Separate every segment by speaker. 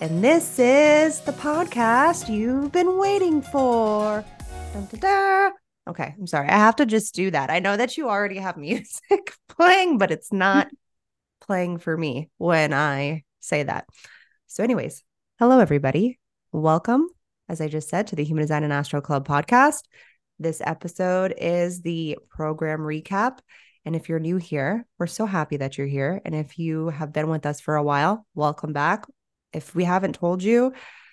Speaker 1: And this is the podcast you've been waiting for. Dun, dun, dun. Okay, I'm sorry. I have to just do that. I know that you already have music playing, but it's not playing for me when I say that. So, anyways, hello, everybody. Welcome, as I just said, to the Human Design and Astro Club podcast. This episode is the program recap. And if you're new here, we're so happy that you're here. And if you have been with us for a while, welcome back if we haven't told you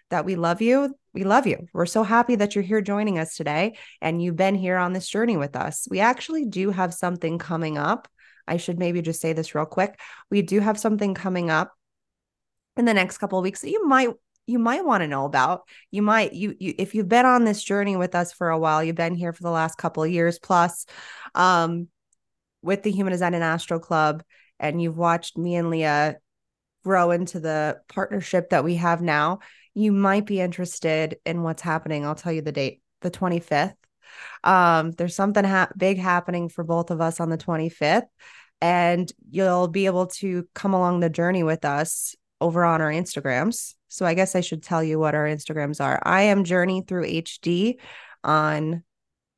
Speaker 1: that we love you, we love you. We're so happy that you're here joining us today and you've been here on this journey with us. We actually do have something coming up. I should maybe just say this real quick. We do have something coming up in the next couple of weeks that you might you might want to know about. You might you you if you've been on this journey with us for a while, you've been here for the last couple of years plus um with the Human Design and Astro Club and you've watched me and Leah grow into the partnership that we have now, you might be interested in what's happening. I'll tell you the date, the 25th. Um, there's something ha- big happening for both of us on the 25th, and you'll be able to come along the journey with us over on our Instagrams. So I guess I should tell you what our Instagrams are. I am Journey Through HD on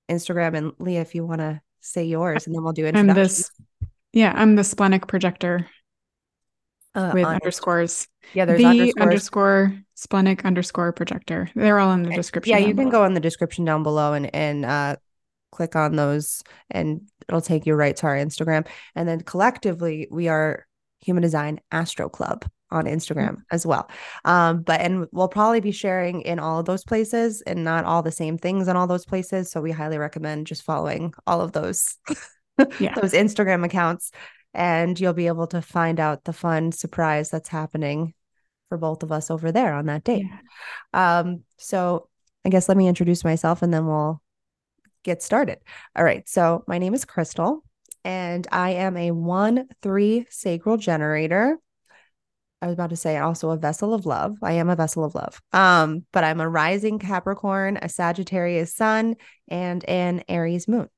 Speaker 1: Instagram, and Leah, if you want to say yours, and then we'll do introductions.
Speaker 2: I'm this, yeah, I'm the Splenic Projector uh, with underscores.
Speaker 1: Yeah, there's
Speaker 2: the
Speaker 1: underscores.
Speaker 2: underscore splenic underscore projector. They're all in the description.
Speaker 1: Yeah, you
Speaker 2: below.
Speaker 1: can go in the description down below and and uh, click on those, and it'll take you right to our Instagram. And then collectively, we are Human Design Astro Club on Instagram mm-hmm. as well. Um, but and we'll probably be sharing in all of those places and not all the same things in all those places. So we highly recommend just following all of those yeah. those Instagram accounts and you'll be able to find out the fun surprise that's happening for both of us over there on that date. Yeah. Um, so I guess let me introduce myself and then we'll get started. All right. So my name is Krystle and I am a 1 3 sacral generator. I was about to say also a vessel of love. I am a vessel of love. Um, but I'm a rising Capricorn, a Sagittarius sun, and an Aries moon.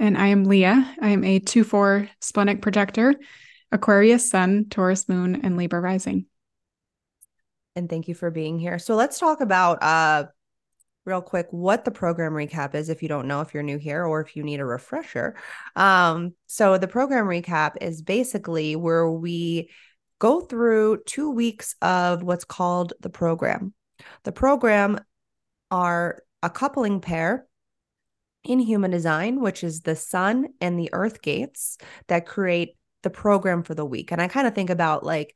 Speaker 2: And I am Leah. I am a 2 4 splenic projector, Aquarius Sun, Taurus Moon, and Libra Rising.
Speaker 1: And thank you for being here. So let's talk about uh real quick what the program recap is if you don't know if you're new here or if you need a refresher. Um, so the program recap is basically where we go through two weeks of what's called the program. The program are a coupling pair in human design, which is the sun and the earth gates that create the program for the week. And I kind of think about like,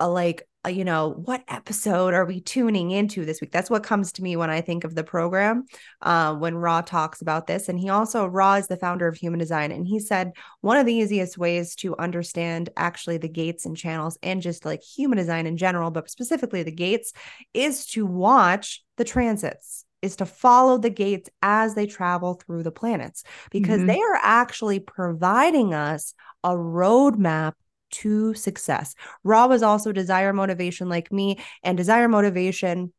Speaker 1: a, like, you know, what episode are we tuning into this week? That's what comes to me when I think of the program. Uh, when Ra talks about this, and he also Ra is the founder of Human Design, and he said one of the easiest ways to understand actually the gates and channels and just like human design in general, but specifically the gates, is to watch the transits is to follow the gates as they travel through the planets because mm-hmm. they are actually providing us a roadmap to success. Ra was also desire motivation like me, and desire motivation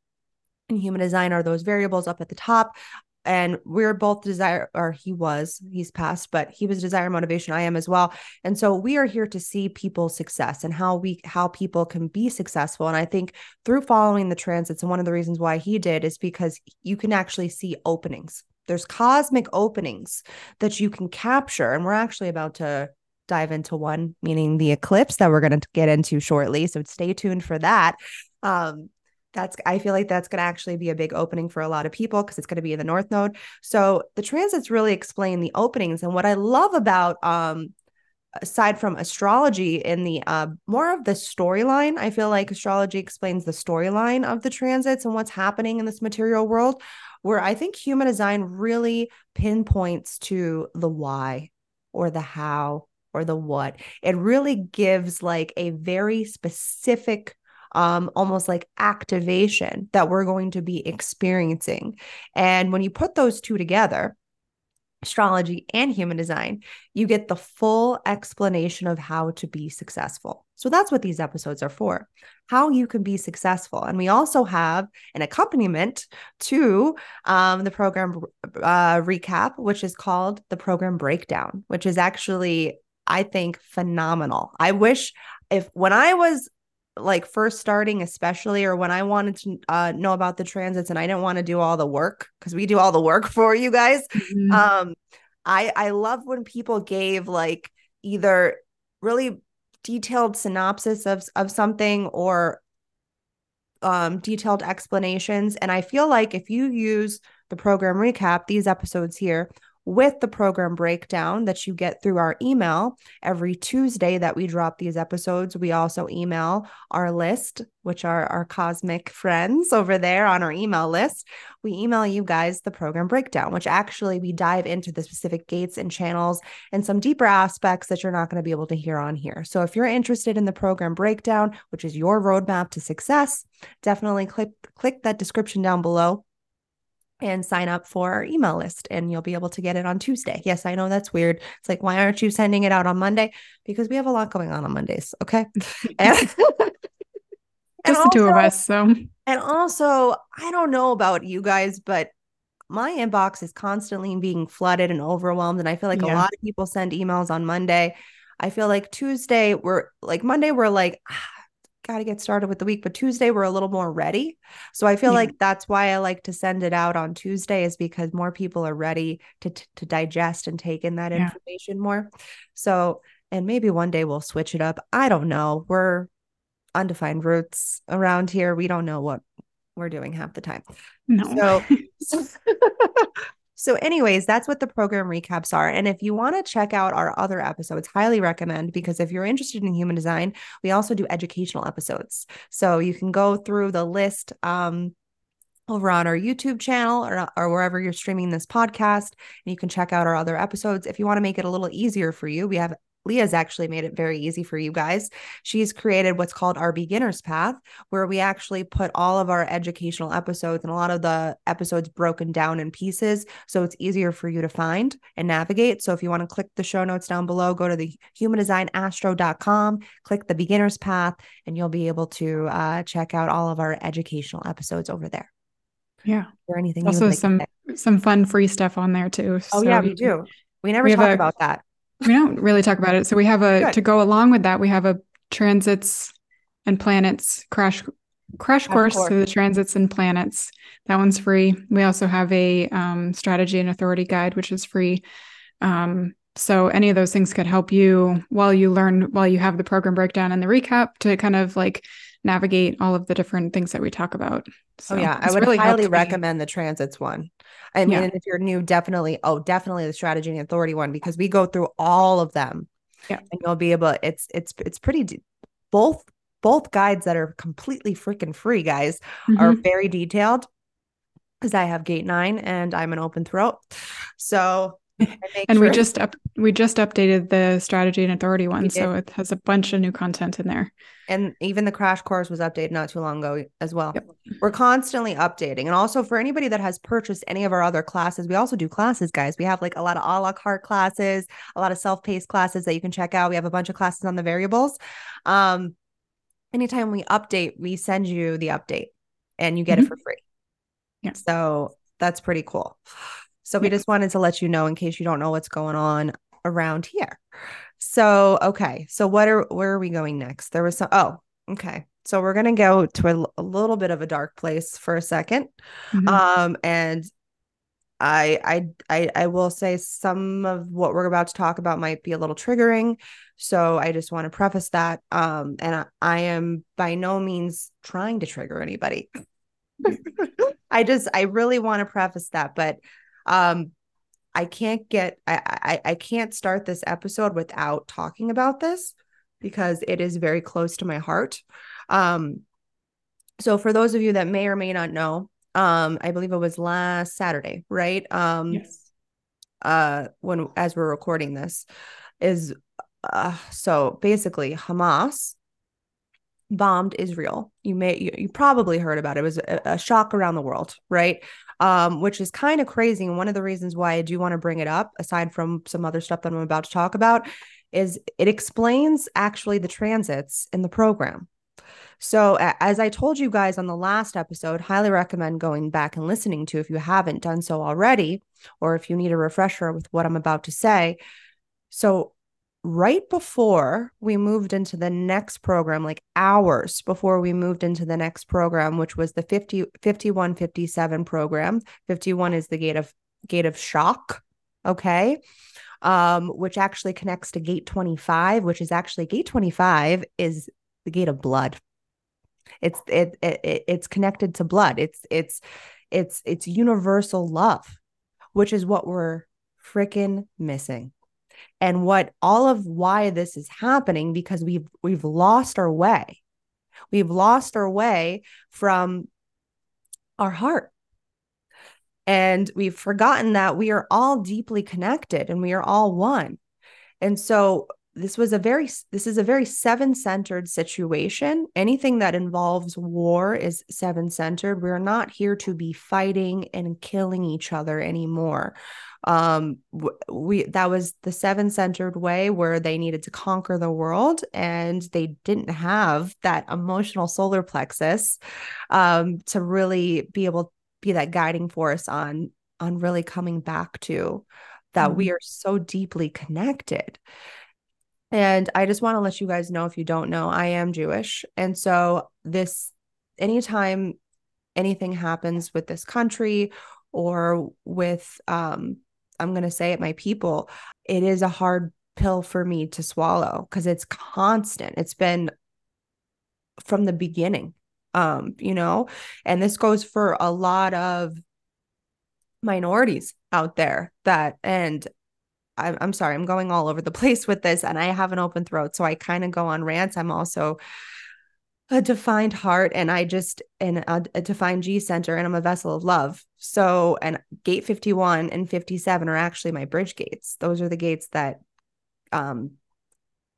Speaker 1: and human design are those variables up at the top and we're both desire or he was he's passed but he was desire motivation i am as well. And so we are here to see people's success and how we how people can be successful. And i think through following the transits and one of the reasons why he did is because you can actually see openings. There's cosmic openings that you can capture. And we're actually about to dive into one meaning the eclipse that we're going to get into shortly. So stay tuned for that. Um that's i feel like that's going to actually be a big opening for a lot of people because it's going to be in the north node. So the transits really explain the openings and what i love about um aside from astrology in the uh more of the storyline i feel like astrology explains the storyline of the transits and what's happening in this material world where i think human design really pinpoints to the why or the how or the what. It really gives like a very specific um, almost like activation that we're going to be experiencing. And when you put those two together, astrology and human design, you get the full explanation of how to be successful. So that's what these episodes are for how you can be successful. And we also have an accompaniment to um, the program uh, recap, which is called the program breakdown, which is actually, I think, phenomenal. I wish if when I was like first starting especially or when i wanted to uh, know about the transits and i didn't want to do all the work because we do all the work for you guys mm-hmm. um i i love when people gave like either really detailed synopsis of of something or um detailed explanations and i feel like if you use the program recap these episodes here with the program breakdown that you get through our email every Tuesday that we drop these episodes. We also email our list, which are our cosmic friends over there on our email list. We email you guys the program breakdown, which actually we dive into the specific gates and channels and some deeper aspects that you're not going to be able to hear on here. So if you're interested in the program breakdown, which is your roadmap to success, definitely click click that description down below and sign up for our email list and you'll be able to get it on Tuesday. Yes, I know that's weird. It's like, why aren't you sending it out on Monday? Because we have a lot going on on Mondays. Okay. And,
Speaker 2: Just the two of us. So,
Speaker 1: and also, I don't know about you guys, but my inbox is constantly being flooded and overwhelmed. And I feel like yeah. a lot of people send emails on Monday. I feel like Tuesday, we're like Monday, we're like, ah, got to get started with the week. But Tuesday, we're a little more ready. So I feel yeah. like that's why I like to send it out on Tuesday, is because more people are ready to, to digest and take in that yeah. information more. So, and maybe one day we'll switch it up. I don't know. We're undefined roots around here. We don't know what we're doing half the time.
Speaker 2: No.
Speaker 1: So, So, anyways, that's what the program recaps are. And if you want to check out our other episodes, highly recommend because if you're interested in human design, we also do educational episodes. So you can go through the list. Um, over on our YouTube channel or, or wherever you're streaming this podcast. And you can check out our other episodes. If you want to make it a little easier for you, we have Leah's actually made it very easy for you guys. She's created what's called our beginner's path, where we actually put all of our educational episodes and a lot of the episodes broken down in pieces. So it's easier for you to find and navigate. So if you want to click the show notes down below, go to the humandesignastro.com, click the beginner's path, and you'll be able to uh, check out all of our educational episodes over there.
Speaker 2: Yeah.
Speaker 1: Or anything.
Speaker 2: Also, like some some fun free stuff on there too.
Speaker 1: Oh yeah, we do. We never we talk a, about that
Speaker 2: we don't really talk about it. So we have a Good. to go along with that. We have a transits and planets crash crash course through the transits and planets. That one's free. We also have a um, strategy and authority guide, which is free. Um, so any of those things could help you while you learn, while you have the program breakdown and the recap to kind of like navigate all of the different things that we talk about.
Speaker 1: So oh yeah, I would really highly recommend the transits one. I mean, yeah. if you're new, definitely, oh, definitely the strategy and authority one because we go through all of them.
Speaker 2: Yeah,
Speaker 1: and you'll be able. It's it's it's pretty. both both guides that are completely freaking free, guys, mm-hmm. are very detailed. Because I have gate nine and I'm an open throat, so
Speaker 2: and sure. we just up we just updated the strategy and authority one so it has a bunch of new content in there.
Speaker 1: And even the crash course was updated not too long ago as well. Yep. we're constantly updating. And also for anybody that has purchased any of our other classes we also do classes guys. We have like a lot of a la carte classes a lot of self-paced classes that you can check out. We have a bunch of classes on the variables. Um anytime we update we send you the update and you get mm-hmm. it for free.
Speaker 2: Yeah.
Speaker 1: So that's pretty cool so we just wanted to let you know in case you don't know what's going on around here. So, okay. So what are where are we going next? There was some oh, okay. So we're going to go to a, a, little bit of a dark place for a 2nd mm-hmm. Um and I, I I I will say some of what we're about to talk about might be a little triggering. So I just want to preface that. Um, and I, I am by no means trying to trigger anybody. I just I really want to preface that, but um, I can't get I, I I can't start this episode without talking about this because it is very close to my heart. Um, so for those of you that may or may not know, um, I believe it was last Saturday, right? Um,
Speaker 2: yes.
Speaker 1: Uh, when as we're recording this, is uh, so basically Hamas bombed Israel. You may you, you probably heard about it. It was a, a shock around the world, right? Um, which is kind of crazy. And one of the reasons why I do want to bring it up, aside from some other stuff that I'm about to talk about, is it explains actually the transits in the program. So, as I told you guys on the last episode, highly recommend going back and listening to if you haven't done so already, or if you need a refresher with what I'm about to say. So, right before we moved into the next program, like hours before we moved into the next program, which was the 50, 51 57 program. 51 is the gate of gate of shock. Okay. Um, which actually connects to gate 25, which is actually gate 25 is the gate of blood. It's it, it it's connected to blood. It's it's it's it's universal love, which is what we're freaking missing and what all of why this is happening because we've we've lost our way. We've lost our way from our heart. And we've forgotten that we are all deeply connected and we are all one. And so this was a very this is a very seven centered situation. Anything that involves war is seven centered we're not here to be fighting and killing each other anymore. Um we that was the seven centered way where they needed to conquer the world and they didn't have that emotional solar plexus um to really be able be that guiding force on on really coming back to that mm-hmm. we are so deeply connected and I just want to let you guys know if you don't know, I am Jewish. And so, this anytime anything happens with this country or with, um, I'm going to say it, my people, it is a hard pill for me to swallow because it's constant. It's been from the beginning, um, you know, and this goes for a lot of minorities out there that, and I'm, I'm sorry, I'm going all over the place with this, and I have an open throat, so I kind of go on rants. I'm also a defined heart, and I just in a, a defined G center, and I'm a vessel of love. So, and gate 51 and 57 are actually my bridge gates. Those are the gates that um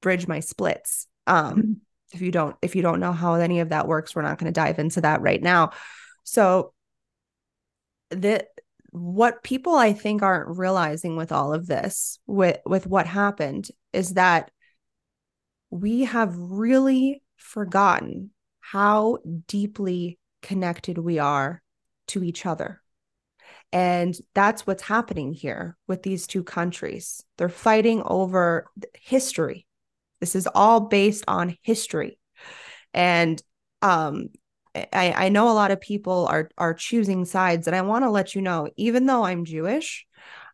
Speaker 1: bridge my splits. Um, mm-hmm. if you don't if you don't know how any of that works, we're not going to dive into that right now. So the what people I think aren't realizing with all of this, with with what happened, is that we have really forgotten how deeply connected we are to each other. And that's what's happening here with these two countries. They're fighting over history. This is all based on history. And um, I, I know a lot of people are are choosing sides, and I want to let you know, even though I'm Jewish,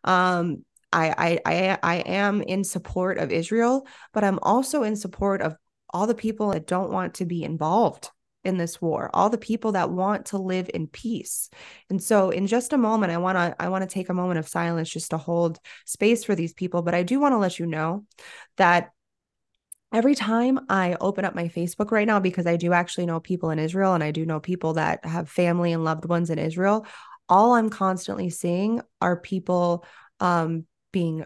Speaker 1: um, I, I I I am in support of Israel, but I'm also in support of all the people that don't want to be involved in this war, all the people that want to live in peace. And so in just a moment I want to I want to take a moment of silence just to hold space for these people, but I do want to let you know that every time I open up my Facebook right now, because I do actually know people in Israel and I do know people that have family and loved ones in Israel, all I'm constantly seeing are people um, being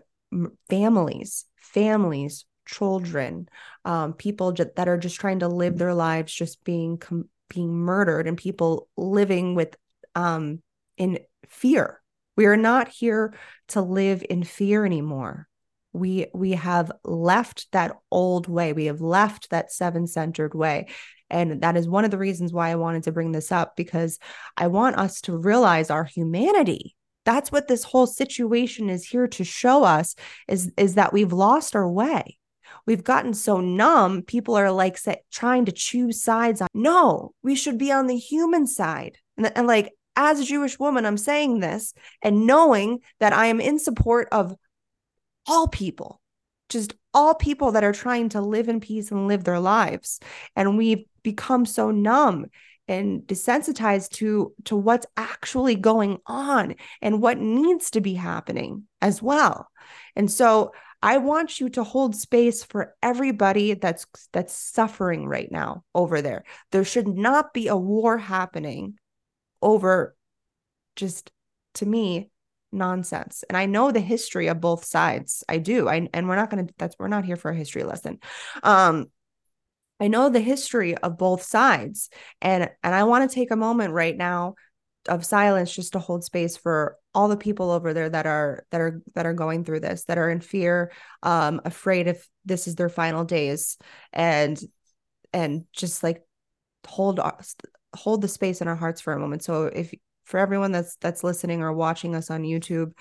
Speaker 1: families, families, children, um, people that are just trying to live their lives, just being com- being murdered, and people living with um, in fear. We are not here to live in fear anymore we we have left that old way. We have left that seven centered way. And that is one of the reasons why i wanted to bring this up because i want us to realize our humanity. That's what this whole situation is here to show us is is that we've lost our way. We've gotten so numb people are like say, trying to choose sides on no we should be on the human side. And, and like as a jewish woman i'm saying this and knowing that i am in support of all people, just all people that are trying to live in peace and live their lives. And we've become so numb and desensitized to to what's actually going on and what needs to be happening as well. And so I want you to hold space for everybody that's that's suffering right now over there. There should not be a war happening over just to me nonsense. And I know the history of both sides. I do. I and we're not going to that's we're not here for a history lesson. Um I know the history of both sides and and I want to take a moment right now of silence just to hold space for all the people over there that are that are that are going through this that are in fear um afraid if this is their final days and and just like hold hold the space in our hearts for a moment so if for everyone that's that's listening or watching us on YouTube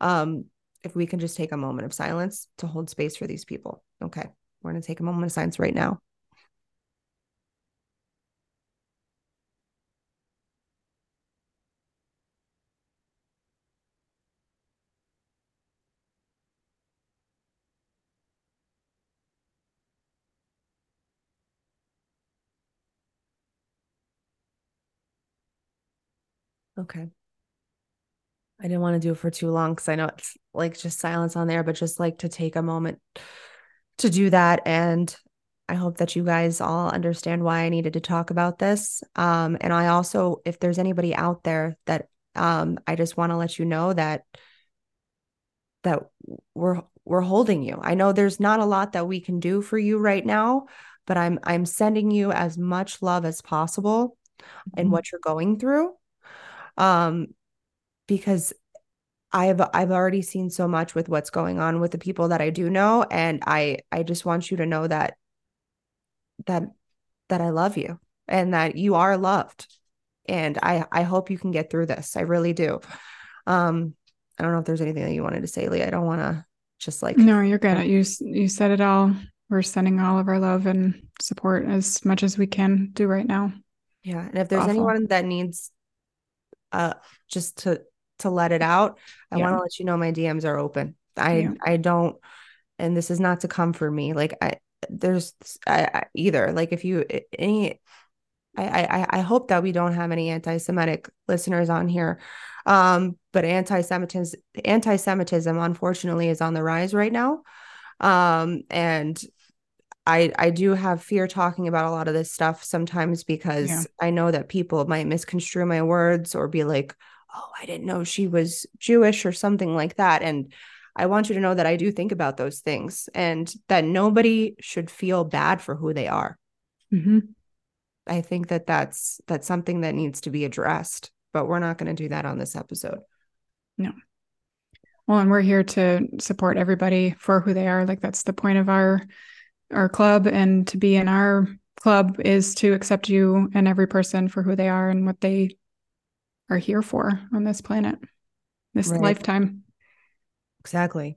Speaker 1: um if we can just take a moment of silence to hold space for these people. Okay we're going to take a moment of silence right now Okay. I didn't want to do it for too long because I know it's like just silence on there, but just like to take a moment to do that. And I hope that you guys all understand why I needed to talk about this. Um, and I also, if there's anybody out there that um, I just want to let you know that that we're we're holding you. I know there's not a lot that we can do for you right now, but I'm I'm sending you as much love as possible mm-hmm. in what you're going through um because I've I've already seen so much with what's going on with the people that I do know and I I just want you to know that that that I love you and that you are loved and I I hope you can get through this. I really do. Um I don't know if there's anything that you wanted to say, Lee. I don't want to just like
Speaker 2: No, you're good. You you said it all. We're sending all of our love and support as much as we can do right now.
Speaker 1: Yeah, and if there's Awful. anyone that needs uh just to to let it out. I yeah. want to let you know my dms are open. I yeah. i don't and this is not to come for me. Like i there's I, I, either like if you any I, I I hope that we don't have any anti-Semitic listeners on here, um, but anti-Semitism anti-Semitism unfortunately is on the rise right now, um, and I I do have fear talking about a lot of this stuff sometimes because yeah. I know that people might misconstrue my words or be like, "Oh, I didn't know she was Jewish" or something like that. And I want you to know that I do think about those things and that nobody should feel bad for who they are. Mm-hmm. I think that that's that's something that needs to be addressed, but we're not going to do that on this episode.
Speaker 2: No. Well, and we're here to support everybody for who they are. Like that's the point of our our club and to be in our club is to accept you and every person for who they are and what they are here for on this planet, this right. lifetime.
Speaker 1: Exactly.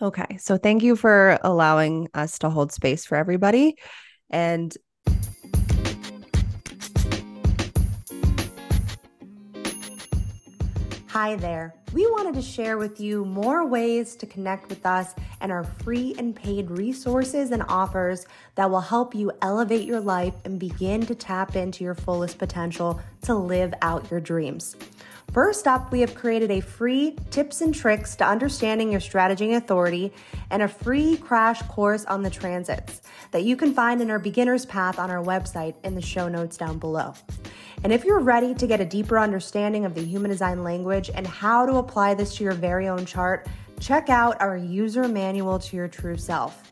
Speaker 1: Okay. So thank you for allowing us to hold space for everybody. And
Speaker 3: Hi there. We wanted to share with you more ways to connect with us and our free and paid resources and offers that will help you elevate your life and begin to tap into your fullest potential to live out your dreams. First up, we have created a free tips and tricks to understanding your strategy and authority and a free crash course on the transits that you can find in our beginner's path on our website in the show notes down below. And if you're ready to get a deeper understanding of the human design language and how to apply this to your very own chart, check out our user manual to your true self.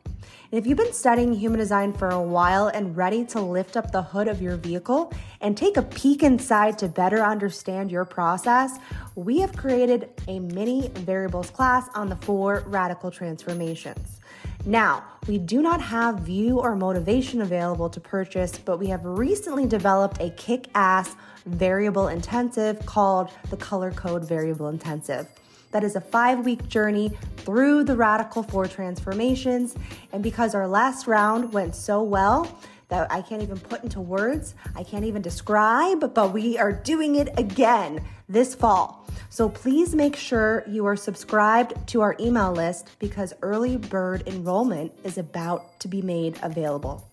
Speaker 3: And if you've been studying human design for a while and ready to lift up the hood of your vehicle and take a peek inside to better understand your process, we have created a mini variables class on the four radical transformations. Now, we do not have view or motivation available to purchase, but we have recently developed a kick ass variable intensive called the Color Code Variable Intensive that is a five week journey through the Radical Four transformations. And because our last round went so well, that I can't even put into words, I can't even describe, but we are doing it again this fall. So please make sure you are subscribed to our email list because early bird enrollment is about to be made available.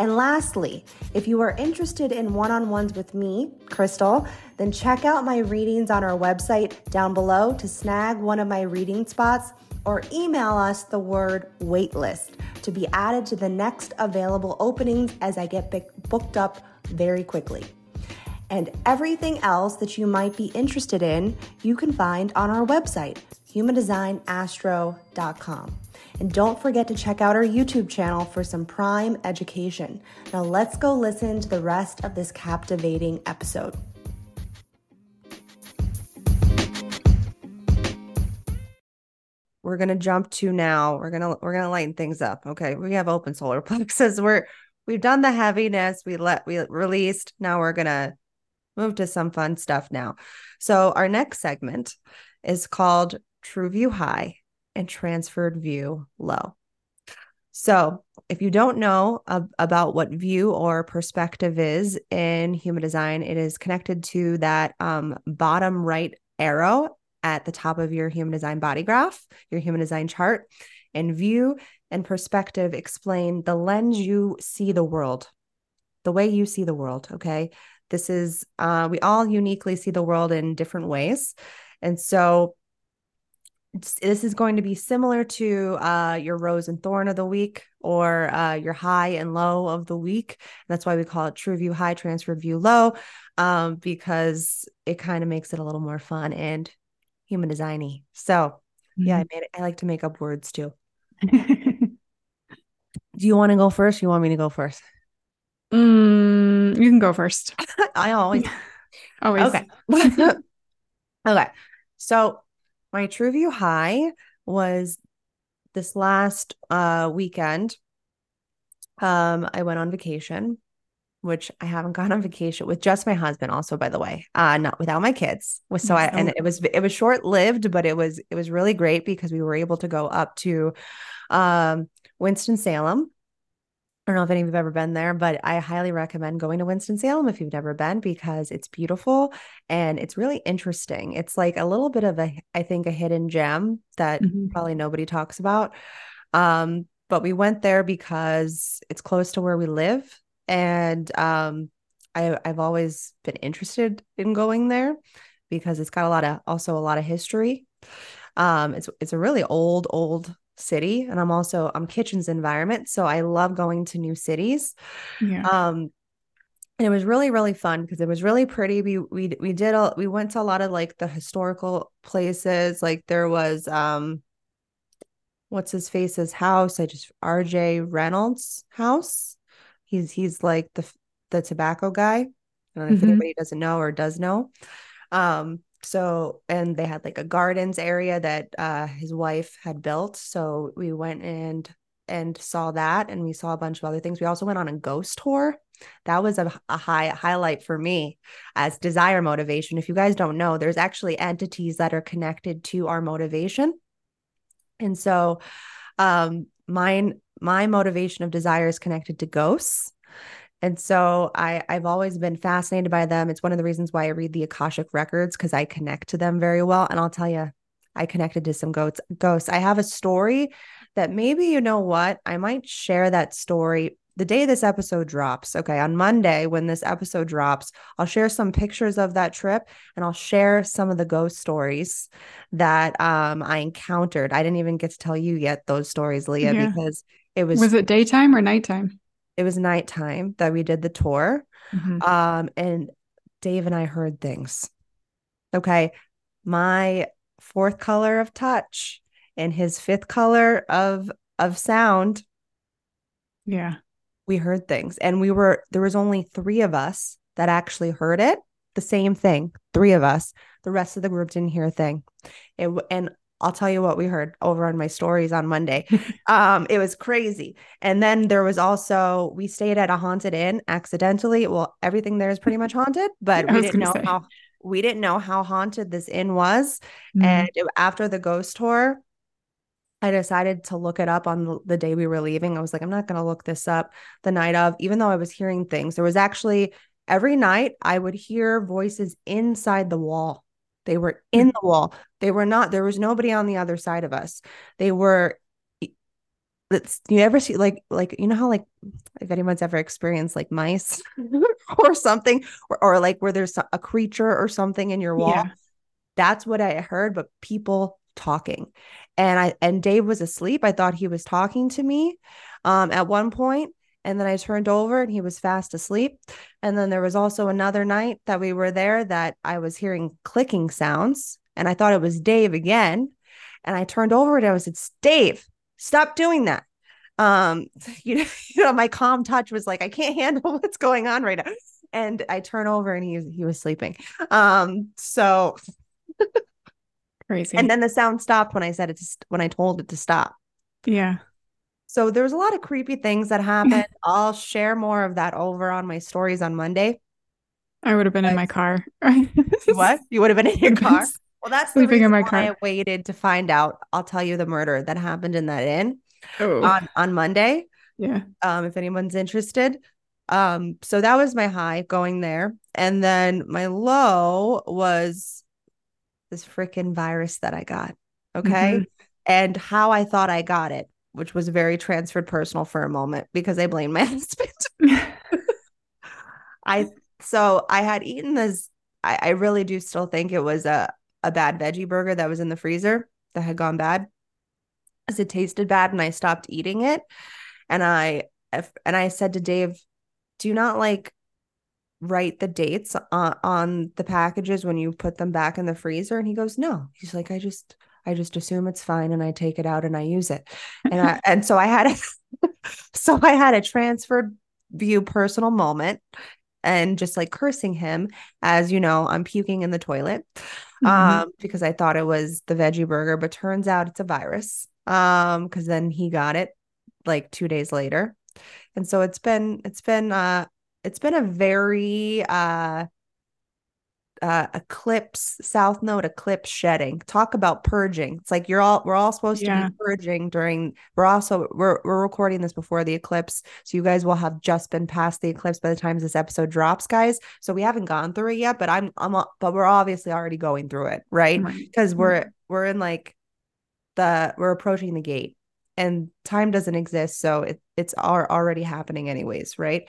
Speaker 3: And lastly, if you are interested in one on ones with me, Krystle, then check out my readings on our website down below to snag one of my reading spots or email us the word waitlist to be added to the next available openings as I get booked up very quickly. And everything else that you might be interested in, you can find on our website, humandesignastro.com. And don't forget to check out our YouTube channel for some prime education. Now, let's go listen to the rest of this captivating episode.
Speaker 1: We're gonna jump to now. We're gonna we're gonna lighten things up. Okay, we have open solar plexus. We're we've done the heaviness. We let we released. Now we're gonna move to some fun stuff now. So our next segment is called True View High and Transferred View Low. So, if you don't know ab- about what view or perspective is in human design, it is connected to that um, bottom right arrow at the top of your human design body graph, your human design chart. And view and perspective explain the lens you see the world, the way you see the world. Okay. This is, uh, we all uniquely see the world in different ways. And so this is going to be similar to uh, your rose and thorn of the week or uh, your high and low of the week. That's why we call it true view high, transfer view low, um, because it kind of makes it a little more fun and human designy. So mm-hmm. yeah, I made it. I like to make up words too. Do you want to go first? You want me to go first?
Speaker 2: Mm, you can go first.
Speaker 1: I always,
Speaker 2: always.
Speaker 1: Okay. okay. So my True View High was this last uh weekend. Um, I went on vacation, which I haven't gone on vacation with just my husband, also, by the way. Uh, not without my kids. So I and it was it was short lived, but it was it was really great because we were able to go up to um Winston Salem I don't know if any of you've ever been there, but I highly recommend going to Winston-Salem if you've never been because it's beautiful and it's really interesting. It's like a little bit of a, I think, a hidden gem that mm-hmm. probably nobody talks about. Um, but we went there because it's close to where we live. And um, I, I've always been interested in going there because it's got a lot of also a lot of history. Um, it's it's a really old, old city and I'm also I'm kitchens environment so I love going to new cities. Yeah. Um and it was really really fun because it was really pretty we we we did a we went to a lot of like the historical places like there was um what's his face's house I just RJ Reynolds house he's he's like the the tobacco guy I don't know mm-hmm. if anybody doesn't know or does know um so and they had like a gardens area that uh his wife had built. So we went and and saw that and we saw a bunch of other things. We also went on a ghost tour. That was a, a high highlight for me as desire motivation. If you guys don't know there's actually entities that are connected to our motivation. And so um mine my motivation of desire is connected to ghosts and so I, I've always been fascinated by them. It's one of the reasons why I read the Akashic records because I connect to them very well. And I'll tell you, I connected to some goats, ghosts. I have a story that maybe you know what? I might share that story the day this episode drops. Okay, on Monday when this episode drops, I'll share some pictures of that trip and I'll share some of the ghost stories that um, I encountered. I didn't even get to tell you yet those stories, Leah, yeah. because it was
Speaker 2: Was it daytime or nighttime?
Speaker 1: It was nighttime that we did the tour. Mm-hmm. Um, and Dave and I heard things. Okay. My fourth color of touch and his fifth color of of sound.
Speaker 2: Yeah.
Speaker 1: We heard things. And we were there was only three of us that actually heard it. The same thing. Three of us. The rest of the group didn't hear a thing. It and I'll tell you what we heard over on my stories on Monday. um, it was crazy. And then there was also we stayed at a haunted inn accidentally. Well, everything there is pretty much haunted, but we didn't know say. how we didn't know how haunted this inn was. Mm-hmm. And after the ghost tour, I decided to look it up on the, the day we were leaving. I was like, I'm not going to look this up the night of, even though I was hearing things. There was actually every night I would hear voices inside the wall they were in the wall. They were not, there was nobody on the other side of us. They were Let's you ever see like like you know how like if anyone's ever experienced like mice or something or, or like where there's a creature or something in your wall yeah. that's what i heard but people talking and i and dave was asleep i thought he was talking to me um at one point and then I turned over and he was fast asleep. And then there was also another night that we were there that I was hearing clicking sounds and I thought it was Dave again. And I turned over and I was, it's Dave, stop doing that. Um, you know, you know, my calm touch was like, I can't handle what's going on right now. And I turn over and he he was sleeping. Um, so
Speaker 2: crazy.
Speaker 1: And then the sound stopped when I said it to, when I told it to stop.
Speaker 2: Yeah.
Speaker 1: So there was a lot of creepy things that happened. I'll share more of that over on my stories on Monday.
Speaker 2: I would have been but, in my car.
Speaker 1: what? You would have been in your car? Well, that's
Speaker 2: sleeping in my car. I
Speaker 1: waited to find out. I'll tell you the murder that happened in that inn oh. on on Monday.
Speaker 2: Yeah.
Speaker 1: Um, if anyone's interested. Um, so that was my high going there, and then my low was this freaking virus that I got. Okay, mm-hmm. and how I thought I got it, which was very transferred personal for a moment because I blamed my husband. I so I had eaten this. I, I really do still think it was a a bad veggie burger that was in the freezer that had gone bad as it tasted bad and I stopped eating it. And I and I said to Dave, do you not like write the dates on, on the packages when you put them back in the freezer? And he goes, No. He's like, I just I just assume it's fine and I take it out and I use it. And I and so I had a so I had a transferred view personal moment and just like cursing him as you know i'm puking in the toilet mm-hmm. um because i thought it was the veggie burger but turns out it's a virus um because then he got it like two days later and so it's been it's been uh it's been a very uh uh, eclipse south node eclipse shedding. Talk about purging. It's like you're all we're all supposed yeah. to be purging during we're also we're, we're recording this before the eclipse so you guys will have just been past the eclipse by the time this episode drops guys. So we haven't gone through it yet but i'm i'm but we're obviously already going through it right? Because right. we're we're in like the we're approaching the gate and time doesn't exist so it, it's already happening anyways right?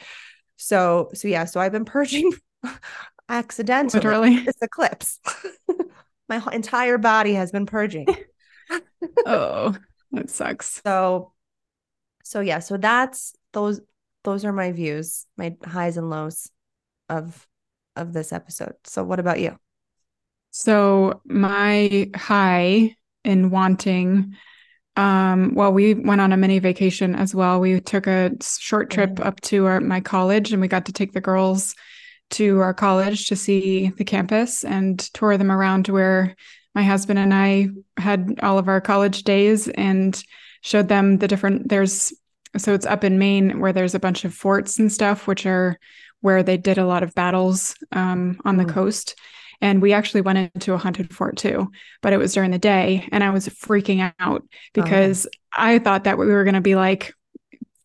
Speaker 1: So so yeah so i've been purging accidentally
Speaker 2: literally.
Speaker 1: this eclipse. My entire body has been purging.
Speaker 2: Oh that sucks.
Speaker 1: So so yeah so that's those those are my views my highs and lows of of this episode. So what about you?
Speaker 2: So my high in wanting um well we went on a mini vacation as well. We took a short trip mm-hmm. up to our, my college and we got to take the girls to our college to see the campus and tour them around where my husband and I had all of our college days and showed them the different there's so it's up in Maine where there's a bunch of forts and stuff which are where they did a lot of battles um, on the mm. coast and we actually went into a haunted fort too but it was during the day and I was freaking out because oh. I thought that we were going to be like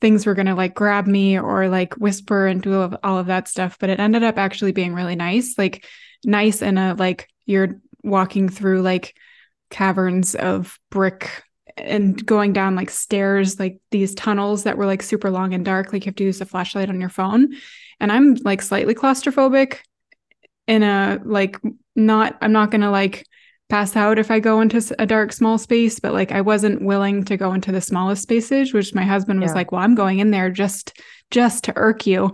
Speaker 2: things were going to like grab me or like whisper and do all of that stuff but it ended up actually being really nice like nice in a like you're walking through like caverns of brick and going down like stairs like these tunnels that were like super long and dark like you have to use a flashlight on your phone. And i'm like slightly claustrophobic in a like not i'm not going to like pass out if I go into a dark small space, but like I wasn't willing to go into the smallest spaces, which my husband was yeah. like, "Well, I'm going in there just just to irk you."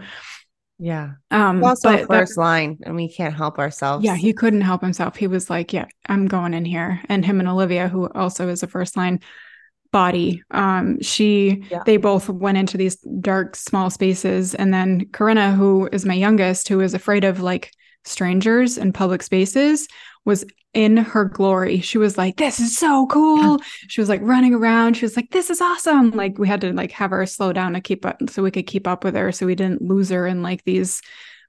Speaker 1: Yeah. Um also first that, line and we can't help ourselves.
Speaker 2: Yeah, he couldn't help himself. He was like, "Yeah, I'm going in here." And him and Olivia, who also is a first line body, um she yeah. they both went into these dark small spaces and then Corinna, who is my youngest, who is afraid of like strangers and public spaces was in her glory. She was like, This is so cool. She was like running around. She was like, This is awesome. Like we had to like have her slow down to keep up so we could keep up with her so we didn't lose her in like these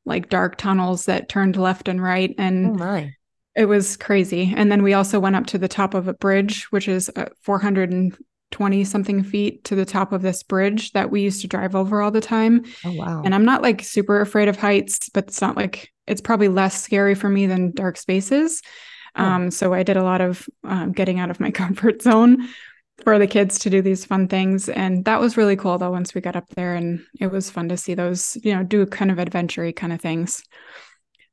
Speaker 2: like dark tunnels that turned left and right. And
Speaker 1: oh my.
Speaker 2: it was crazy. And then we also went up to the top of a bridge, which is uh, 420 something feet to the top of this bridge that we used to drive over all the time.
Speaker 1: Oh wow.
Speaker 2: And I'm not like super afraid of heights, but it's not like it's probably less scary for me than dark spaces. Um, so I did a lot of um, getting out of my comfort zone for the kids to do these fun things. And that was really cool though, once we got up there and it was fun to see those, you know, do kind of adventure kind of things.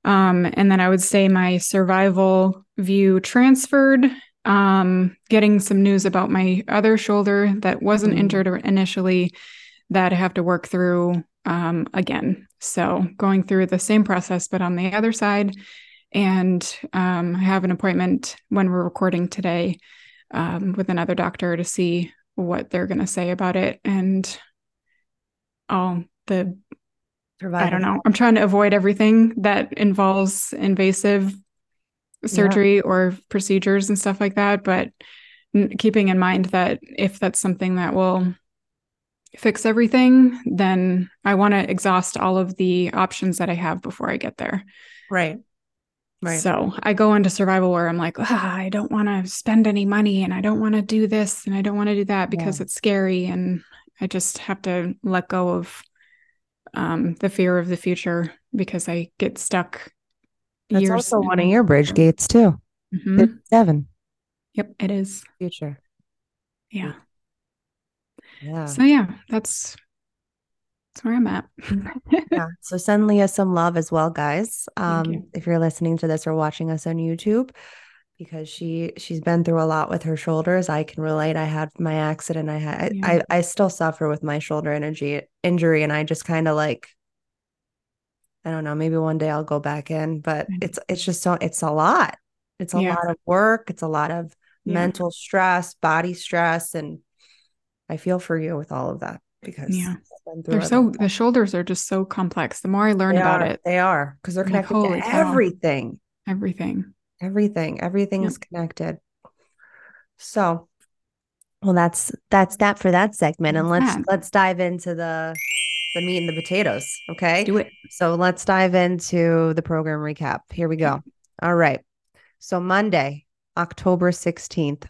Speaker 2: Um, and then I would say my survival view transferred, um, getting some news about my other shoulder that wasn't mm-hmm. injured initially that I have to work through um, again. So going through the same process, but on the other side. And um, I have an appointment when we're recording today um, with another doctor to see what they're going to say about it and all the Providing. I don't know. I'm trying to avoid everything that involves invasive surgery yeah. or procedures and stuff like that, but keeping in mind that if that's something that will fix everything, then I want to exhaust all of the options that I have before I get there.
Speaker 1: Right. Right.
Speaker 2: So I go into survival where I'm like, ah, I don't want to spend any money and I don't want to do this and I don't want to do that because yeah. it's scary. And I just have to let go of um, the fear of the future because I get stuck.
Speaker 1: That's also one of your bridge gates too. Mm-hmm. Seven.
Speaker 2: Yep, it is.
Speaker 1: Future.
Speaker 2: Yeah. Yeah. So yeah, that's that's where I'm at.
Speaker 1: yeah. So send Leah some love as well, guys. Um, you. if you're listening to this or watching us on YouTube, because she she's been through a lot with her shoulders. I can relate. I had my accident. I had yeah. I I still suffer with my shoulder energy injury, and I just kind of like I don't know. Maybe one day I'll go back in, but mm-hmm. it's it's just so it's a lot. It's a yeah. lot of work. It's a lot of yeah. mental stress, body stress, and I feel for you with all of that because
Speaker 2: yeah, they're so the shoulders are just so complex. The more I learn
Speaker 1: they
Speaker 2: about
Speaker 1: are,
Speaker 2: it,
Speaker 1: they are because they're connected like, to everything.
Speaker 2: Everything.
Speaker 1: Everything. Everything is connected. So, well, that's that's that for that segment, and let's that. let's dive into the the meat and the potatoes. Okay,
Speaker 2: do it.
Speaker 1: So let's dive into the program recap. Here we go. All right. So Monday, October sixteenth,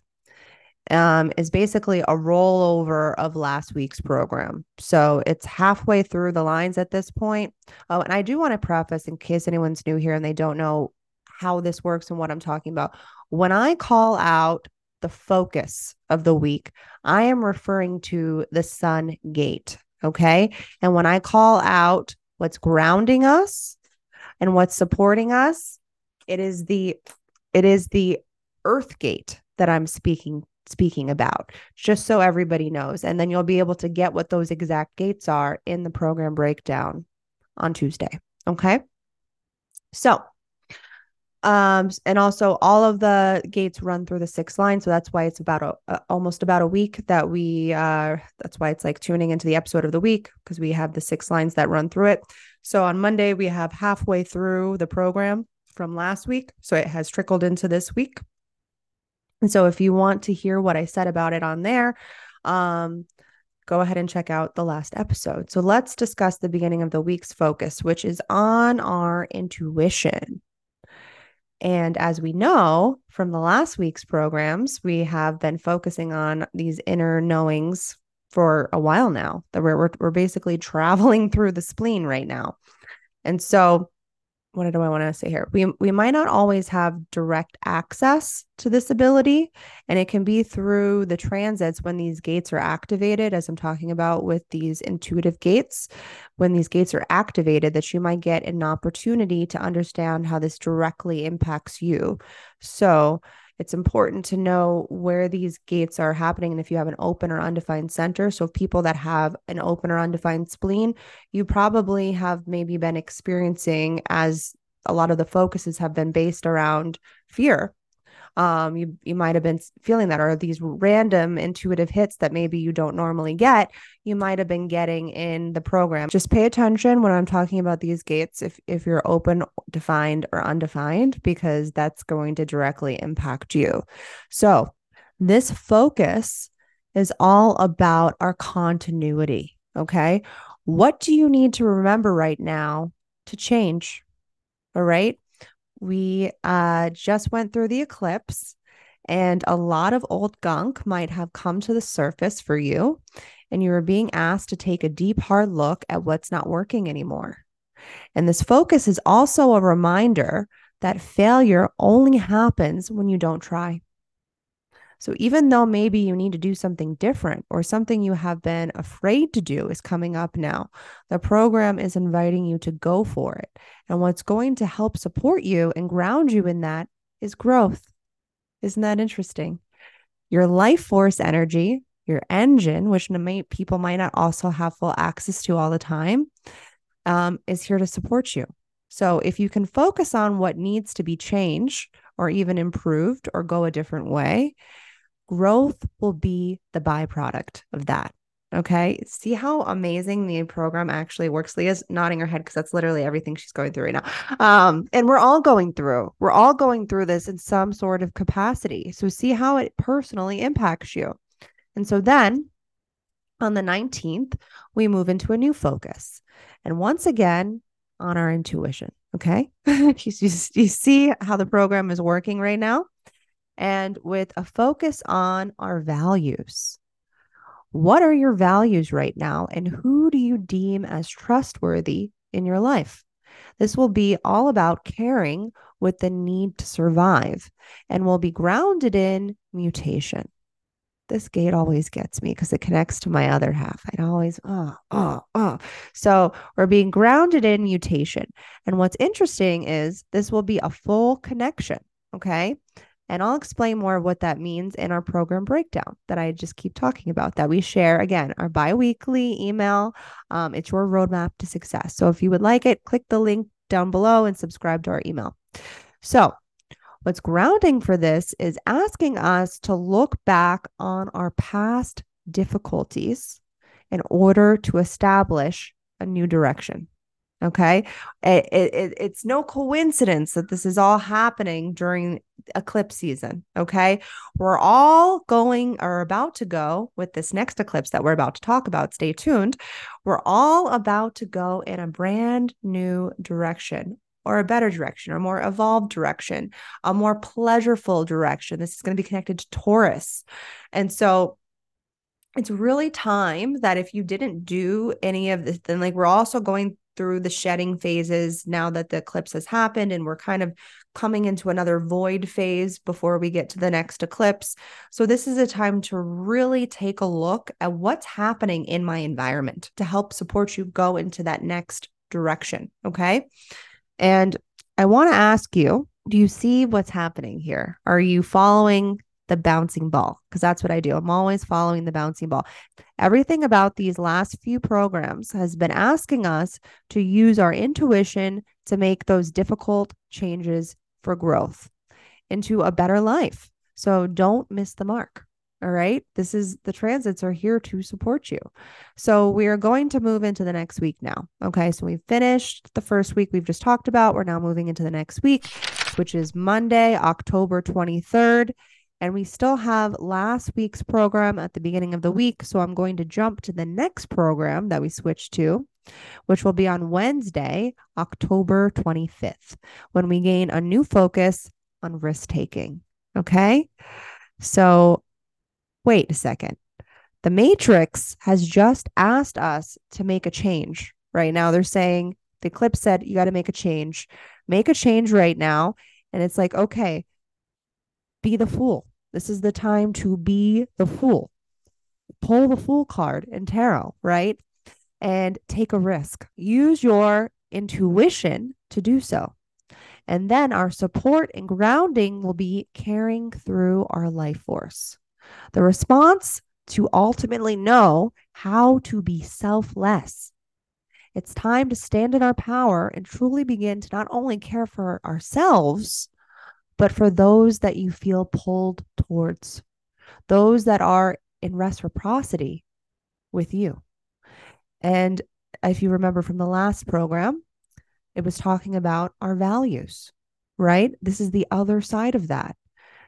Speaker 1: um, is basically a rollover of last week's program. So it's halfway through the lines at this point. Oh, and I do want to preface in case anyone's new here and they don't know how this works and what I'm talking about. When I call out the focus of the week, I am referring to the sun gate. Okay. And when I call out what's grounding us and what's supporting us, it is the it is the earth gate that I'm speaking speaking about, just so everybody knows. And then you'll be able to get what those exact gates are in the program breakdown on Tuesday. Okay. So, um, and also all of the gates run through the six lines. So that's why it's about a, a, almost about a week that we, uh, that's why it's like tuning into the episode of the week because we have the six lines that run through it. So on Monday, we have halfway through the program from last week. So it has trickled into this week. And so if you want to hear what I said about it on there, um, go ahead and check out the last episode. So let's discuss the beginning of the week's focus, which is on our intuition. And as we know from the last week's programs, we have been focusing on these inner knowings for a while now. That we're, we're, we're basically traveling through the spleen right now. And so what do I want to say here? We we might not always have direct access to this ability, and it can be through the transits when these gates are activated, as I'm talking about with these intuitive gates. When these gates are activated, that you might get an opportunity to understand how this directly impacts you. So it's important to know where these gates are happening and if you have an open or undefined center. So, people that have an open or undefined spleen, you probably have maybe been experiencing as a lot of the focuses have been based around fear um, you you might have been feeling that, or these random intuitive hits that maybe you don't normally get, you might have been getting in the program. Just pay attention when I'm talking about these gates, if if you're open, defined, or undefined, because that's going to directly impact you. So this focus is all about our continuity. Okay. What do you need to remember right now to change? All right we uh, just went through the eclipse, and a lot of old gunk might have come to the surface for you. And you are being asked to take a deep, hard look at what's not working anymore. And this focus is also a reminder that failure only happens when you don't try. So even though maybe you need to do something different or something you have been afraid to do is coming up now, the program is inviting you to go for it. And what's going to help support you and ground you in that is growth. Isn't that interesting? Your life force energy, your engine, which people might not also have full access to all the time, um, is here to support you. So if you can focus on what needs to be changed or even improved or go a different way, growth will be the byproduct of that. Okay. See how amazing the program actually works. Leah's nodding her head because that's literally everything she's going through right now. Um, and we're all going through, we're all going through this in some sort of capacity. So see how it personally impacts you. And so then on the 19th, we move into a new focus. And once again, on our intuition. Okay. you, you see how the program is working right now? And with a focus on our values. What are your values right now? And who do you deem as trustworthy in your life? This will be all about caring with the need to survive and will be grounded in mutation. This gate always gets me because it connects to my other half. I always, oh, oh, oh. So we're being grounded in mutation. And what's interesting is this will be a full connection. Okay. And I'll explain more of what that means in our program breakdown that I just keep talking about that we share again, our bi weekly email. Um, it's your roadmap to success. So if you would like it, click the link down below and subscribe to our email. So, what's grounding for this is asking us to look back on our past difficulties in order to establish a new direction. Okay. It, it, it's no coincidence that this is all happening during eclipse season. Okay. We're all going or about to go with this next eclipse that we're about to talk about. Stay tuned. We're all about to go in a brand new direction or a better direction or more evolved direction, a more pleasureful direction. This is going to be connected to Taurus. And so it's really time that if you didn't do any of this, then like we're also going through the shedding phases now that the eclipse has happened and we're kind of coming into another void phase before we get to the next eclipse. So, this is a time to really take a look at what's happening in my environment to help support you go into that next direction. Okay. And I want to ask you do you see what's happening here? Are you following the bouncing ball because that's what I do. I'm always following the bouncing ball. Everything about these last few programs has been asking us to use our intuition to make those difficult changes for growth into a better life. So don't miss the mark. All right. This is the transits are here to support you. So we are going to move into the next week now. Okay. So we've finished the first week we've just talked about. We're now moving into the next week, which is Monday, October 23rd. And we still have last week's program at the beginning of the week. So I'm going to jump to the next program that we switched to, which will be on Wednesday, October 25th, when we gain a new focus on risk taking. Okay. So wait a second. The Matrix has just asked us to make a change. Right now, they're saying the clip said you got to make a change, make a change right now. And it's like, okay, be the fool. This is the time to be the fool. Pull the fool card in tarot, right? And take a risk. Use your intuition to do so. And then our support and grounding will be carrying through our life force. The response to ultimately know how to be selfless. It's time to stand in our power and truly begin to not only care for ourselves, but for those that you feel pulled towards, those that are in reciprocity with you. And if you remember from the last program, it was talking about our values, right? This is the other side of that.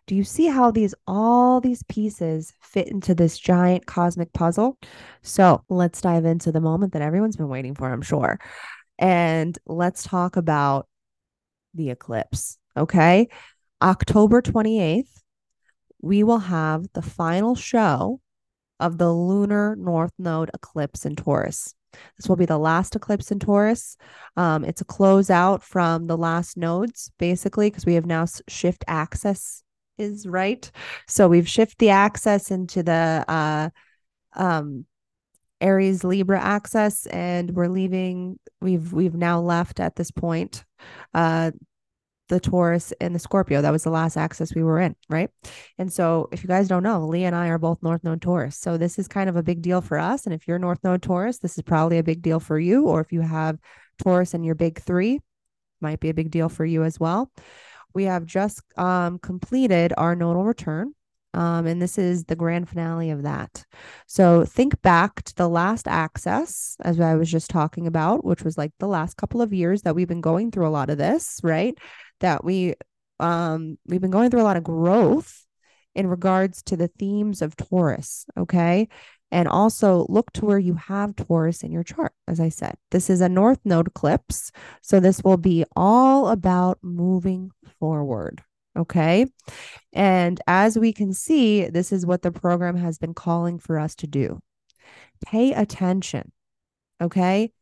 Speaker 1: Do you see how these all these pieces fit into this giant cosmic puzzle? So, let's dive into the moment that everyone's been waiting for, I'm sure. And let's talk about the eclipse, okay? October 28th, we will have the final show of the lunar north node eclipse in Taurus. This will be the last eclipse in Taurus. Um, it's a closeout from the last nodes, basically, because we have now shift axis is right. So we've shift the axis into the uh, um, Aries Libra axis, and we're leaving. We've we've now left at this point uh, the Taurus and the Scorpio. That was the last axis we were in, right? And so, if you guys don't know, Lee and I are both North Node Taurus. So, this is kind of a big deal for us. And if you're North Node Taurus, this is probably a big deal for you. Or if you have Taurus in your big three, might be a big deal for you as well. We have just um, completed our nodal return Um, and this is the grand finale of that. So think back to the last access, as I was just talking about, which was like the last couple of years that we've been going through a lot of this, right? That we um we've been going through a lot of growth in regards to the themes of Taurus, okay? And also look to where you have Taurus in your chart. As I said, this is a North Node eclipse. So this will be all about moving forward. Okay. And as we can see, this is what the program has been calling for us to do. Pay attention. Okay.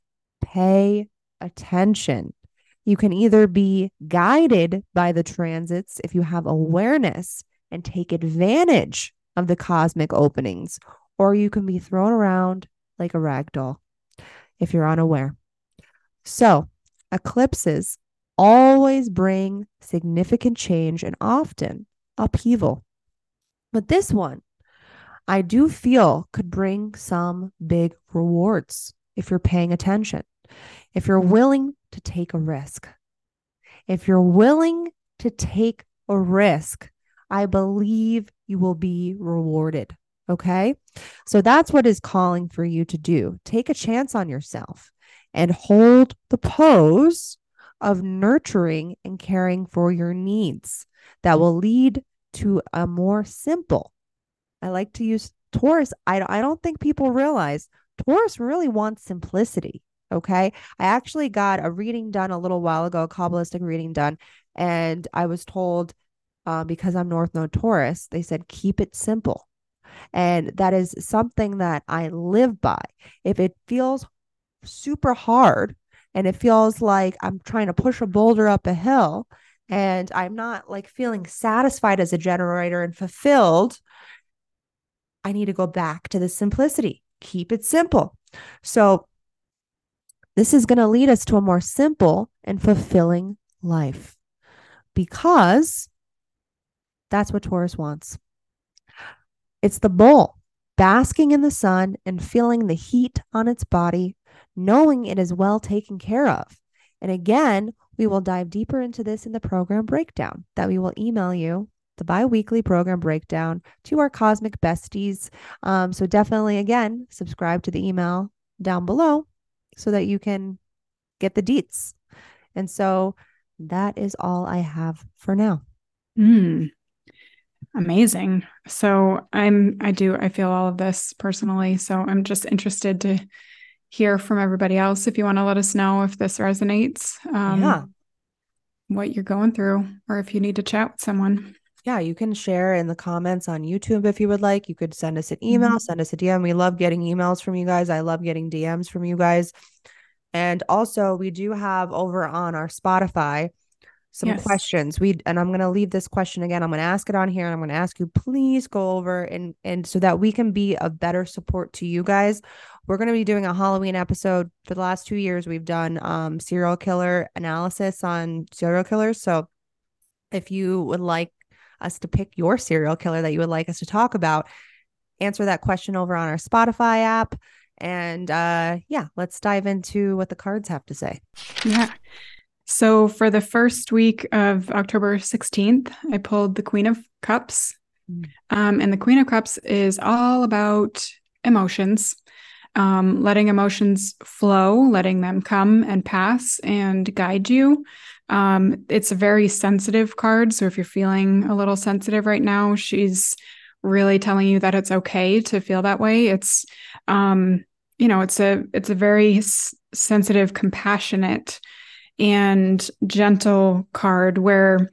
Speaker 1: Pay attention. You can either be guided by the transits if you have awareness and take advantage of the cosmic openings, or you can be thrown around like a rag doll if you're unaware. So, eclipses always bring significant change and often upheaval. But this one, I do feel could bring some big rewards if you're paying attention, if you're willing to take a risk. If you're willing to take a risk, I believe you will be rewarded. Okay. So that's what is calling for you to do. Take a chance on yourself and hold the pose of nurturing and caring for your needs that will lead to a more simple. I like to use Taurus. I, I don't think people realize Taurus really wants simplicity. Okay. I actually got a reading done a little while ago, a Kabbalistic reading done. And I was told, uh, because I'm North Node Taurus, they said, keep it simple. And that is something that I live by. If it feels super hard and it feels like I'm trying to push a boulder up a hill and I'm not like feeling satisfied as a generator and fulfilled, I need to go back to the simplicity. Keep it simple. So, this is going to lead us to a more simple and fulfilling life because that's what Taurus wants. It's the bull basking in the sun and feeling the heat on its body, knowing it is well taken care of. And again, we will dive deeper into this in the program breakdown that we will email you the bi-weekly program breakdown to our cosmic besties um, so definitely again subscribe to the email down below so that you can get the deets and so that is all i have for now
Speaker 2: mm. Amazing. So I'm I do I feel all of this personally. So I'm just interested to hear from everybody else if you want to let us know if this resonates. Um, yeah. What you're going through, or if you need to chat with someone.
Speaker 1: Yeah, you can share in the comments on YouTube if you would like. You could send us an email, mm-hmm. send us a DM. We love getting emails from you guys. I love getting DMs from you guys. And also, we do have over on our Spotify some yes. questions. We and I'm going to leave this question again. I'm going to ask it on here and I'm going to ask you please go over and and so that we can be a better support to you guys. We're going to be doing a Halloween episode. For the last 2 years we've done um serial killer analysis on serial killers. So if you would like us to pick your serial killer that you would like us to talk about, answer that question over on our Spotify app and uh yeah, let's dive into what the cards have to say.
Speaker 2: Yeah. So for the first week of October 16th, I pulled the Queen of Cups. Mm. Um, and the Queen of Cups is all about emotions, um, letting emotions flow, letting them come and pass and guide you. Um, it's a very sensitive card. So if you're feeling a little sensitive right now, she's really telling you that it's okay to feel that way. It's, um, you know, it's a it's a very s- sensitive, compassionate and gentle card where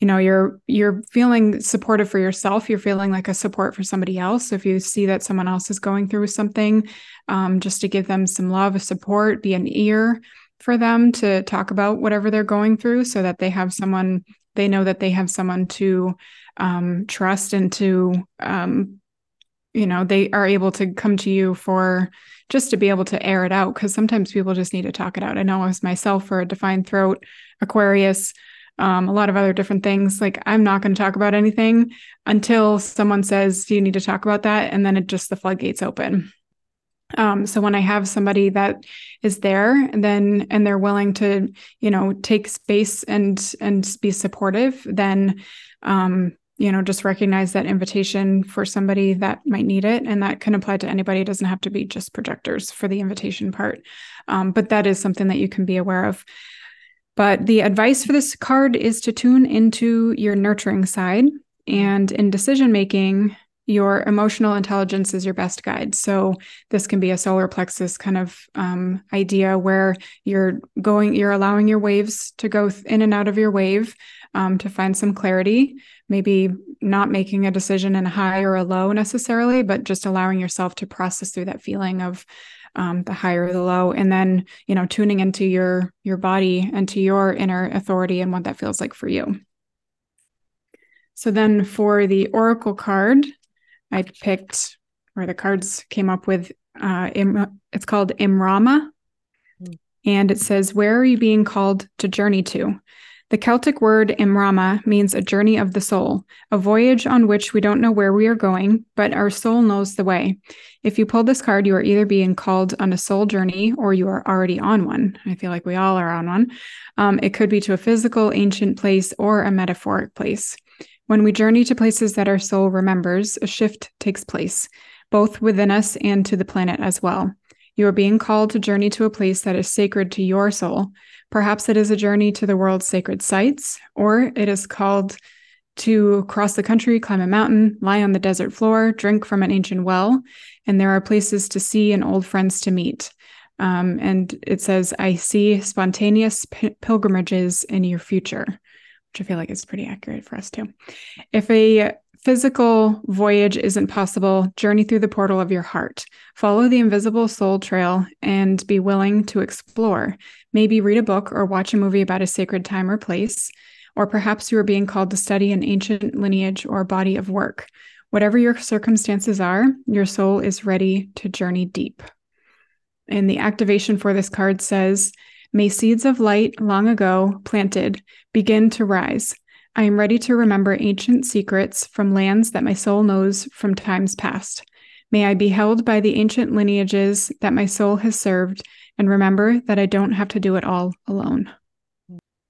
Speaker 2: you know you're you're feeling supportive for yourself you're feeling like a support for somebody else so if you see that someone else is going through something um, just to give them some love support be an ear for them to talk about whatever they're going through so that they have someone they know that they have someone to um, trust and to um, you know they are able to come to you for just to be able to air it out. Because sometimes people just need to talk it out. I know as myself for a defined throat aquarius um, a lot of other different things. Like i'm not going to talk about anything until someone says you need to talk about that? And then it just the floodgates open um, so when i have somebody that is there then and they're willing to you know take space and and be supportive then um, you know, just recognize that invitation for somebody that might need it. And that can apply to anybody. It doesn't have to be just projectors for the invitation part. Um, but that is something that you can be aware of. But the advice for this card is to tune into your nurturing side. And in decision making, your emotional intelligence is your best guide. So this can be a solar plexus kind of um, idea where you're going, you're allowing your waves to go in and out of your wave um, to find some clarity. Maybe not making a decision in a high or a low necessarily, but just allowing yourself to process through that feeling of um, the high or the low, and then you know tuning into your your body and to your inner authority and what that feels like for you. So then for the oracle card, I picked, or the cards came up with, uh, Im- it's called Imrama. Mm. And it says, Where are you being called to journey to? The Celtic word Imrama means a journey of the soul, a voyage on which we don't know where we are going, but our soul knows the way. If you pull this card, you are either being called on a soul journey or you are already on one. I feel like we all are on one. Um, it could be to a physical, ancient place or a metaphoric place. When we journey to places that our soul remembers, a shift takes place, both within us and to the planet as well. You are being called to journey to a place that is sacred to your soul. Perhaps it is a journey to the world's sacred sites, or it is called to cross the country, climb a mountain, lie on the desert floor, drink from an ancient well, and there are places to see and old friends to meet. Um, and it says, I see spontaneous p- pilgrimages in your future which I feel like is pretty accurate for us too. If a physical voyage isn't possible, journey through the portal of your heart. Follow the invisible soul trail and be willing to explore. Maybe read a book or watch a movie about a sacred time or place. Or perhaps you are being called to study an ancient lineage or body of work. Whatever your circumstances are, your soul is ready to journey deep. And the activation for this card says, May seeds of light long ago planted begin to rise. I am ready to remember ancient secrets from lands that my soul knows from times past. May I be held by the ancient lineages that my soul has served and remember that I don't have to do it all alone.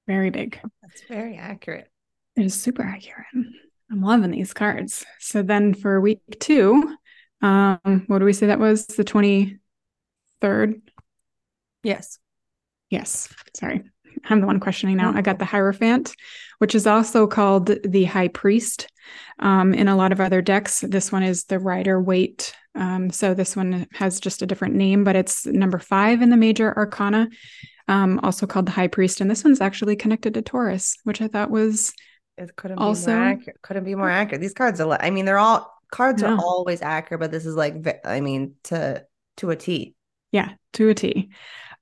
Speaker 2: Very big.
Speaker 1: That's very accurate.
Speaker 2: It is super accurate. I'm loving these cards. So then for week two, um, what do we say that was? The 23rd?
Speaker 1: Yes.
Speaker 2: Yes. Sorry. I'm the one questioning now. I got the Hierophant, which is also called the High Priest. Um, in a lot of other decks, this one is the Rider Waite. Um, so this one has just a different name, but it's number five in the major arcana, um, also called the High Priest. And this one's actually connected to Taurus, which I thought was
Speaker 1: it couldn't also be more accurate. couldn't be more accurate. These cards are, I mean, they're all cards are always accurate, but this is like, I mean, to to a T.
Speaker 2: Yeah, to a T.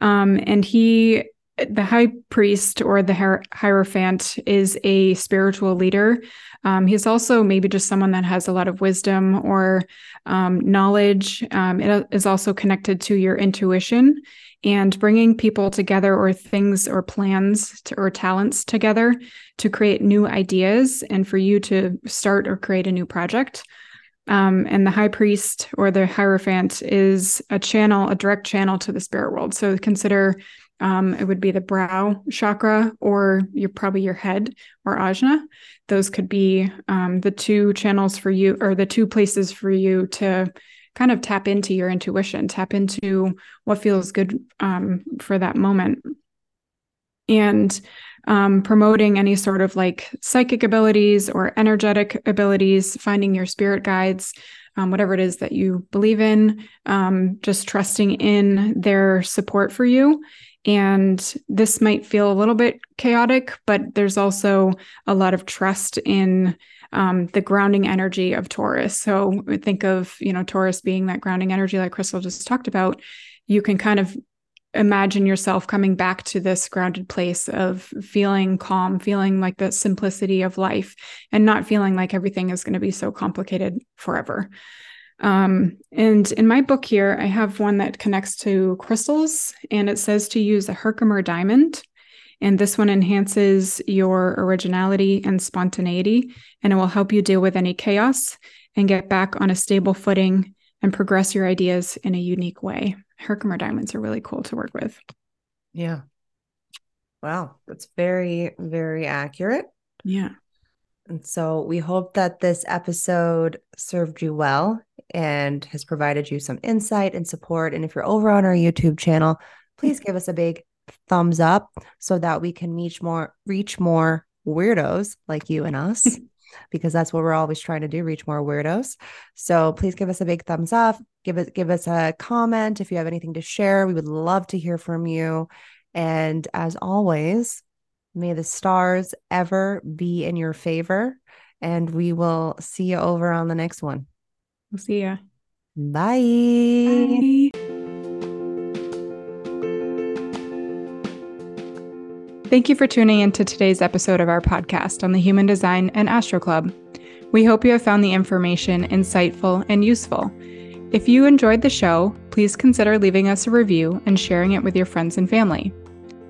Speaker 2: Um, and he, the high priest or the hier- hierophant, is a spiritual leader. Um, he's also maybe just someone that has a lot of wisdom or um, knowledge. Um, it is also connected to your intuition and bringing people together or things or plans to, or talents together to create new ideas and for you to start or create a new project. Um, and the high priest or the hierophant is a channel, a direct channel to the spirit world. So consider um, it would be the brow chakra or your probably your head or ajna. Those could be um, the two channels for you or the two places for you to kind of tap into your intuition, tap into what feels good um, for that moment. And um, promoting any sort of like psychic abilities or energetic abilities, finding your spirit guides, um, whatever it is that you believe in, um, just trusting in their support for you. And this might feel a little bit chaotic, but there's also a lot of trust in um, the grounding energy of Taurus. So think of, you know, Taurus being that grounding energy, like Krystle just talked about. You can kind of imagine yourself coming back to this grounded place of feeling calm, feeling like the simplicity of life, and not feeling like everything is going to be so complicated forever. Um, and in my book here, I have one that connects to crystals, and it says to use a Herkimer diamond. And this one enhances your originality and spontaneity, and it will help you deal with any chaos and get back on a stable footing and progress your ideas in a unique way. Herkimer diamonds are really cool to work with.
Speaker 1: Yeah. Wow. That's very, very accurate.
Speaker 2: Yeah.
Speaker 1: And so we hope that this episode served you well and has provided you some insight and support. And if you're over on our YouTube channel, please give us a big thumbs up so that we can reach more reach more weirdos like you and us because that's what we're always trying to do reach more weirdos. So please give us a big thumbs up. Give us give us a comment. If you have anything to share we would love to hear from you. And as always may the stars ever be in your favor. And we will see you over on the next one.
Speaker 2: We'll see you
Speaker 1: bye. bye.
Speaker 2: Thank you for tuning into today's episode of our podcast on the Human Design and Astro Club. We hope you have found the information insightful and useful. If you enjoyed the show, please consider leaving us a review and sharing it with your friends and family.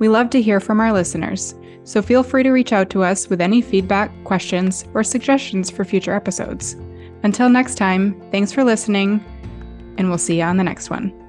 Speaker 2: We love to hear from our listeners, so feel free to reach out to us with any feedback, questions, or suggestions for future episodes. Until next time, thanks for listening, and we'll see you on the next one.